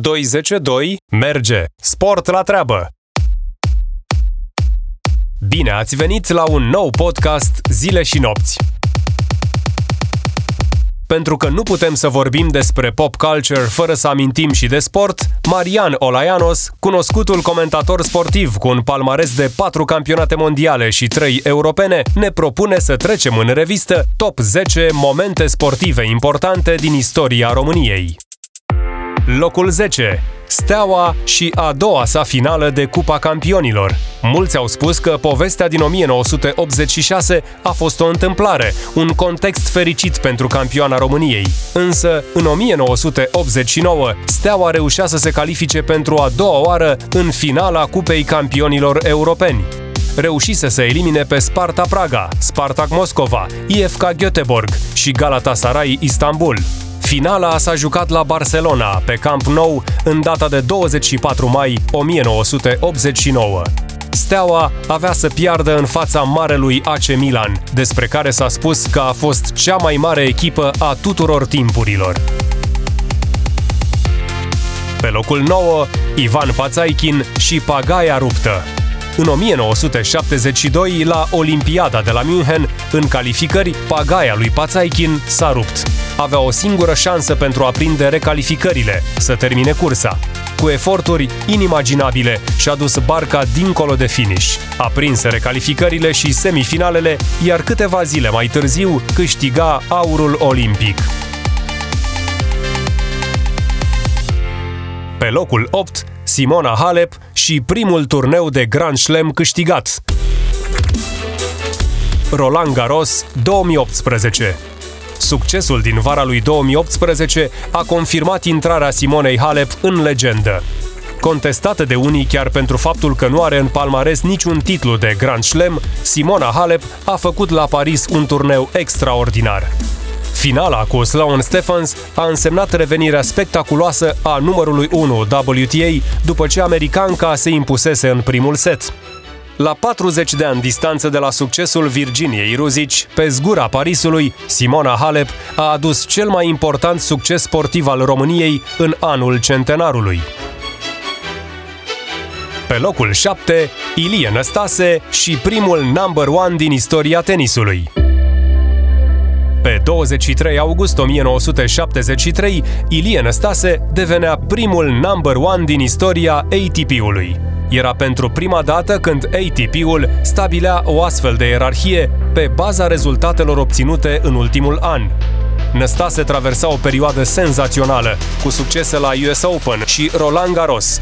202 merge. Sport la treabă! Bine ați venit la un nou podcast Zile și nopți. Pentru că nu putem să vorbim despre pop culture fără să amintim și de sport, Marian Olaianos, cunoscutul comentator sportiv cu un palmares de 4 campionate mondiale și 3 europene, ne propune să trecem în revistă top 10 momente sportive importante din istoria României. Locul 10. Steaua și a doua sa finală de Cupa Campionilor. Mulți au spus că povestea din 1986 a fost o întâmplare, un context fericit pentru campioana României. Însă, în 1989, Steaua reușea să se califice pentru a doua oară în finala Cupei Campionilor Europeni reușise să elimine pe Sparta Praga, Spartak Moscova, IFK Göteborg și Galatasaray Istanbul. Finala s-a jucat la Barcelona, pe Camp Nou, în data de 24 mai 1989. Steaua avea să piardă în fața marelui AC Milan, despre care s-a spus că a fost cea mai mare echipă a tuturor timpurilor. Pe locul 9, Ivan Pațaichin și Pagaia ruptă. În 1972, la Olimpiada de la München, în calificări, pagaia lui Pațaichin s-a rupt. Avea o singură șansă pentru a prinde recalificările, să termine cursa. Cu eforturi inimaginabile și-a dus barca dincolo de finish. A prins recalificările și semifinalele, iar câteva zile mai târziu câștiga aurul olimpic. Pe locul 8, Simona Halep și primul turneu de Grand Slam câștigat. Roland Garros 2018 Succesul din vara lui 2018 a confirmat intrarea Simonei Halep în legendă. Contestată de unii chiar pentru faptul că nu are în palmares niciun titlu de Grand Slam, Simona Halep a făcut la Paris un turneu extraordinar. Finala cu Sloane Stephens a însemnat revenirea spectaculoasă a numărului 1 WTA după ce americanca se impusese în primul set. La 40 de ani distanță de la succesul Virginiei Ruzici, pe zgura Parisului, Simona Halep a adus cel mai important succes sportiv al României în anul centenarului. Pe locul 7, Ilie Năstase și primul number one din istoria tenisului. Pe 23 august 1973, Ilie Năstase devenea primul number one din istoria ATP-ului. Era pentru prima dată când ATP-ul stabilea o astfel de ierarhie pe baza rezultatelor obținute în ultimul an. Năstase traversa o perioadă senzațională, cu succese la US Open și Roland Garros.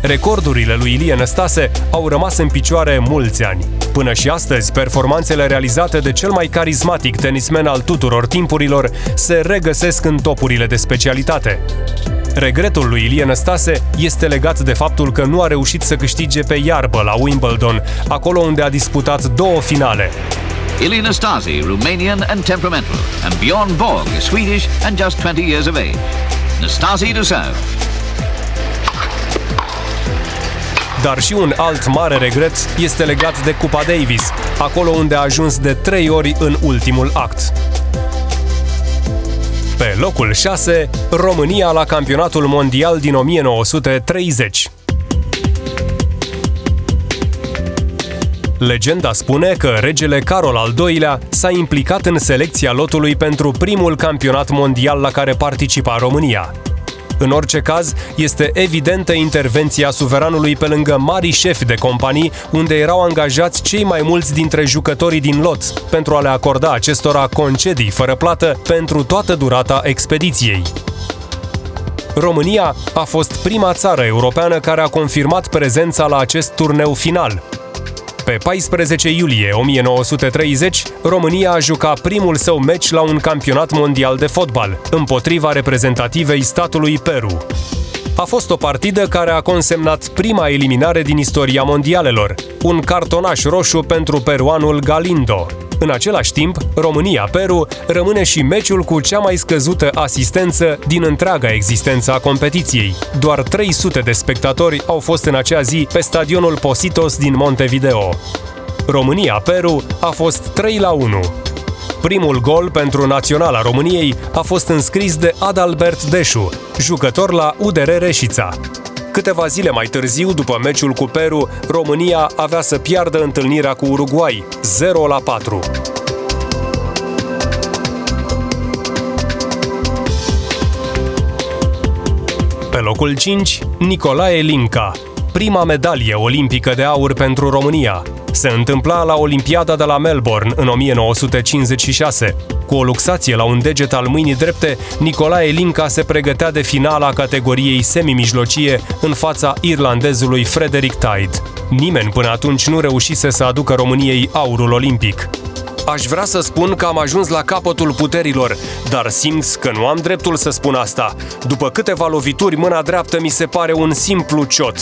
Recordurile lui Ilie Năstase au rămas în picioare mulți ani. Până și astăzi, performanțele realizate de cel mai carismatic tenismen al tuturor timpurilor se regăsesc în topurile de specialitate. Regretul lui Ilie Năstase este legat de faptul că nu a reușit să câștige pe iarbă la Wimbledon, acolo unde a disputat două finale. Ilie Nastase, Romanian and temperamental, and Bjorn Borg, Swedish and just 20 years of age. Nastase to serve. Dar și un alt mare regret este legat de Cupa Davis, acolo unde a ajuns de trei ori în ultimul act. Pe locul 6, România la campionatul mondial din 1930. Legenda spune că regele Carol al II-lea s-a implicat în selecția lotului pentru primul campionat mondial la care participa România. În orice caz, este evidentă intervenția suveranului pe lângă mari șefi de companii, unde erau angajați cei mai mulți dintre jucătorii din lot, pentru a le acorda acestora concedii fără plată pentru toată durata expediției. România a fost prima țară europeană care a confirmat prezența la acest turneu final, pe 14 iulie 1930, România a jucat primul său meci la un campionat mondial de fotbal, împotriva reprezentativei statului Peru. A fost o partidă care a consemnat prima eliminare din istoria mondialelor, un cartonaș roșu pentru peruanul Galindo. În același timp, România-Peru rămâne și meciul cu cea mai scăzută asistență din întreaga existență a competiției. Doar 300 de spectatori au fost în acea zi pe stadionul Positos din Montevideo. România-Peru a fost 3 la 1. Primul gol pentru Naționala României a fost înscris de Adalbert Deșu, jucător la UDR Reșița. Câteva zile mai târziu, după meciul cu Peru, România avea să piardă întâlnirea cu Uruguay, 0 la 4. Pe locul 5, Nicolae Linca, prima medalie olimpică de aur pentru România. Se întâmpla la Olimpiada de la Melbourne în 1956. Cu o luxație la un deget al mâinii drepte, Nicolae Linca se pregătea de finala categoriei semi-mijlocie în fața irlandezului Frederick Tide. Nimeni până atunci nu reușise să aducă României aurul olimpic. Aș vrea să spun că am ajuns la capătul puterilor, dar simt că nu am dreptul să spun asta. După câteva lovituri, mâna dreaptă mi se pare un simplu ciot.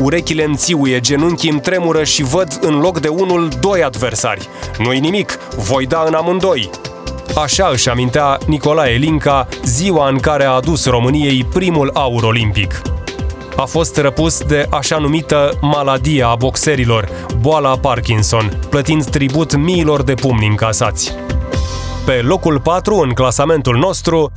Urechile îmi țiuie, genunchii îmi tremură și văd în loc de unul doi adversari. Nu-i nimic, voi da în amândoi. Așa își amintea Nicolae Linca ziua în care a adus României primul aur olimpic a fost răpus de așa numită maladia a boxerilor, boala Parkinson, plătind tribut miilor de pumni încasați. Pe locul 4 în clasamentul nostru,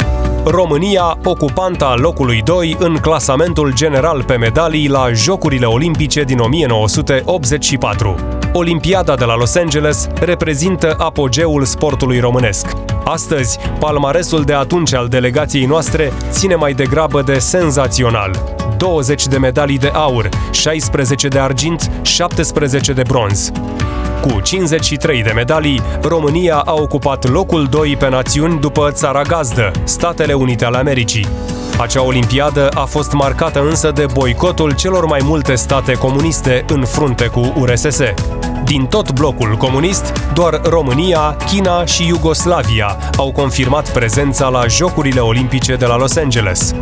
România ocupanta locului 2 în clasamentul general pe medalii la Jocurile Olimpice din 1984. Olimpiada de la Los Angeles reprezintă apogeul sportului românesc. Astăzi, palmaresul de atunci al delegației noastre ține mai degrabă de senzațional. 20 de medalii de aur, 16 de argint, 17 de bronz. Cu 53 de medalii, România a ocupat locul 2 pe națiuni după țara gazdă, Statele Unite ale Americii. Acea olimpiadă a fost marcată însă de boicotul celor mai multe state comuniste în frunte cu URSS. Din tot blocul comunist, doar România, China și Iugoslavia au confirmat prezența la Jocurile Olimpice de la Los Angeles.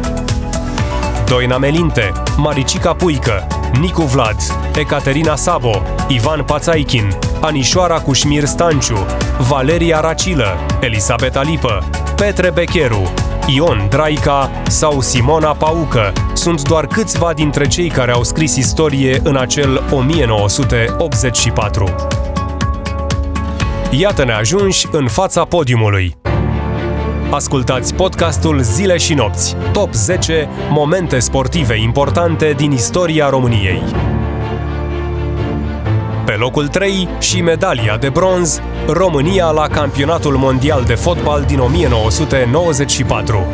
Doina Melinte, Maricica Puică, Nicu Vlad, Ecaterina Sabo, Ivan Pațaichin, Anișoara Cușmir Stanciu, Valeria Racilă, Elisabeta Lipă, Petre Becheru, Ion Draica sau Simona Paucă sunt doar câțiva dintre cei care au scris istorie în acel 1984. Iată-ne ajunși în fața podiumului. Ascultați podcastul Zile și Nopți, Top 10 momente sportive importante din istoria României. Pe locul 3 și medalia de bronz, România la Campionatul Mondial de Fotbal din 1994.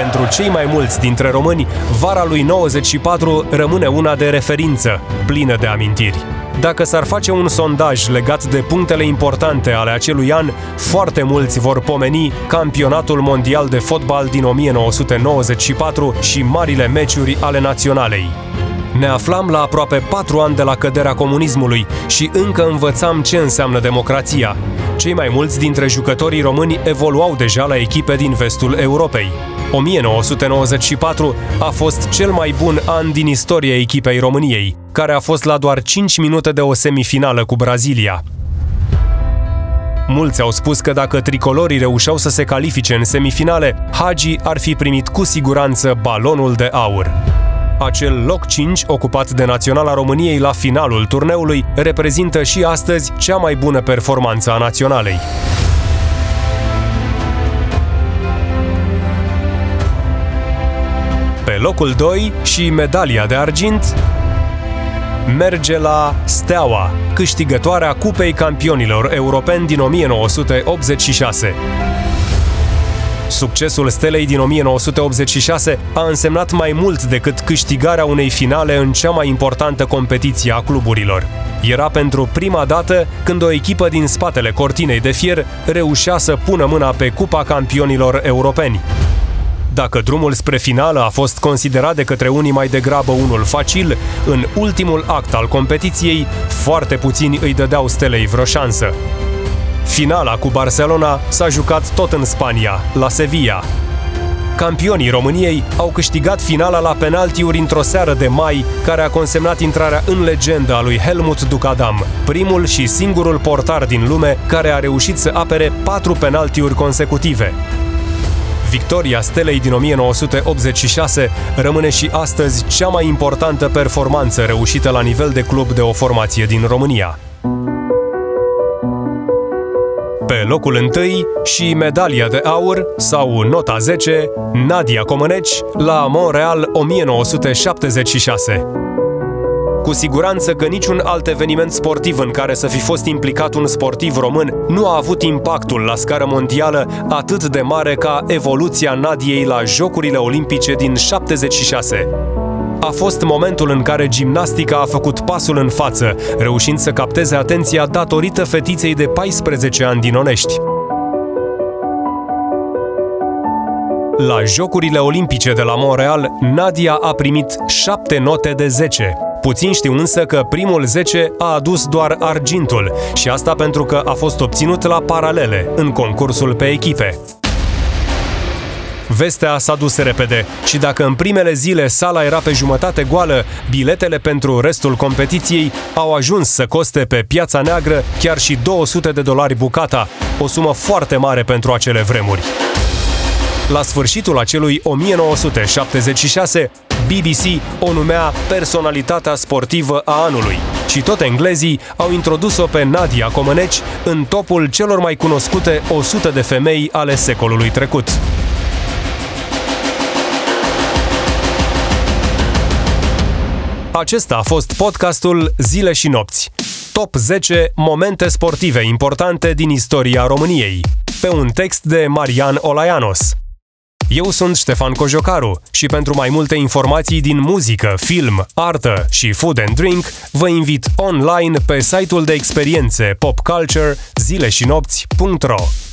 Pentru cei mai mulți dintre români, vara lui 94 rămâne una de referință, plină de amintiri. Dacă s-ar face un sondaj legat de punctele importante ale acelui an, foarte mulți vor pomeni campionatul mondial de fotbal din 1994 și marile meciuri ale naționalei. Ne aflam la aproape patru ani de la căderea comunismului și încă învățam ce înseamnă democrația. Cei mai mulți dintre jucătorii români evoluau deja la echipe din vestul Europei. 1994 a fost cel mai bun an din istoria echipei României, care a fost la doar 5 minute de o semifinală cu Brazilia. Mulți au spus că dacă tricolorii reușeau să se califice în semifinale, Hagi ar fi primit cu siguranță balonul de aur. Acel loc 5 ocupat de Naționala României la finalul turneului reprezintă și astăzi cea mai bună performanță a naționalei. Locul 2 și medalia de argint merge la Steaua, câștigătoarea Cupei Campionilor Europeni din 1986. Succesul Stelei din 1986 a însemnat mai mult decât câștigarea unei finale în cea mai importantă competiție a cluburilor. Era pentru prima dată când o echipă din spatele cortinei de fier reușea să pună mâna pe Cupa Campionilor Europeni. Dacă drumul spre finală a fost considerat de către unii mai degrabă unul facil, în ultimul act al competiției, foarte puțini îi dădeau stelei vreo șansă. Finala cu Barcelona s-a jucat tot în Spania, la Sevilla. Campionii României au câștigat finala la penaltiuri într-o seară de mai, care a consemnat intrarea în legendă a lui Helmut Ducadam, primul și singurul portar din lume care a reușit să apere patru penaltiuri consecutive. Victoria Stelei din 1986 rămâne și astăzi cea mai importantă performanță reușită la nivel de club de o formație din România. Pe locul întâi și medalia de aur sau nota 10, Nadia Comăneci la Montreal 1976. Cu siguranță că niciun alt eveniment sportiv în care să fi fost implicat un sportiv român nu a avut impactul la scară mondială atât de mare ca evoluția Nadiei la Jocurile Olimpice din 76. A fost momentul în care gimnastica a făcut pasul în față, reușind să capteze atenția datorită fetiței de 14 ani din Onești. La Jocurile Olimpice de la Montreal, Nadia a primit 7 note de 10. Puțin știu însă că primul 10 a adus doar argintul și asta pentru că a fost obținut la paralele, în concursul pe echipe. Vestea s-a dus repede și dacă în primele zile sala era pe jumătate goală, biletele pentru restul competiției au ajuns să coste pe piața neagră chiar și 200 de dolari bucata, o sumă foarte mare pentru acele vremuri. La sfârșitul acelui 1976, BBC o numea personalitatea sportivă a anului și tot englezii au introdus-o pe Nadia Comăneci în topul celor mai cunoscute 100 de femei ale secolului trecut. Acesta a fost podcastul Zile și nopți. Top 10 momente sportive importante din istoria României. Pe un text de Marian Olaianos. Eu sunt Ștefan Cojocaru și pentru mai multe informații din muzică, film, artă și food and drink, vă invit online pe site-ul de experiențe popculture zileșinopți.ro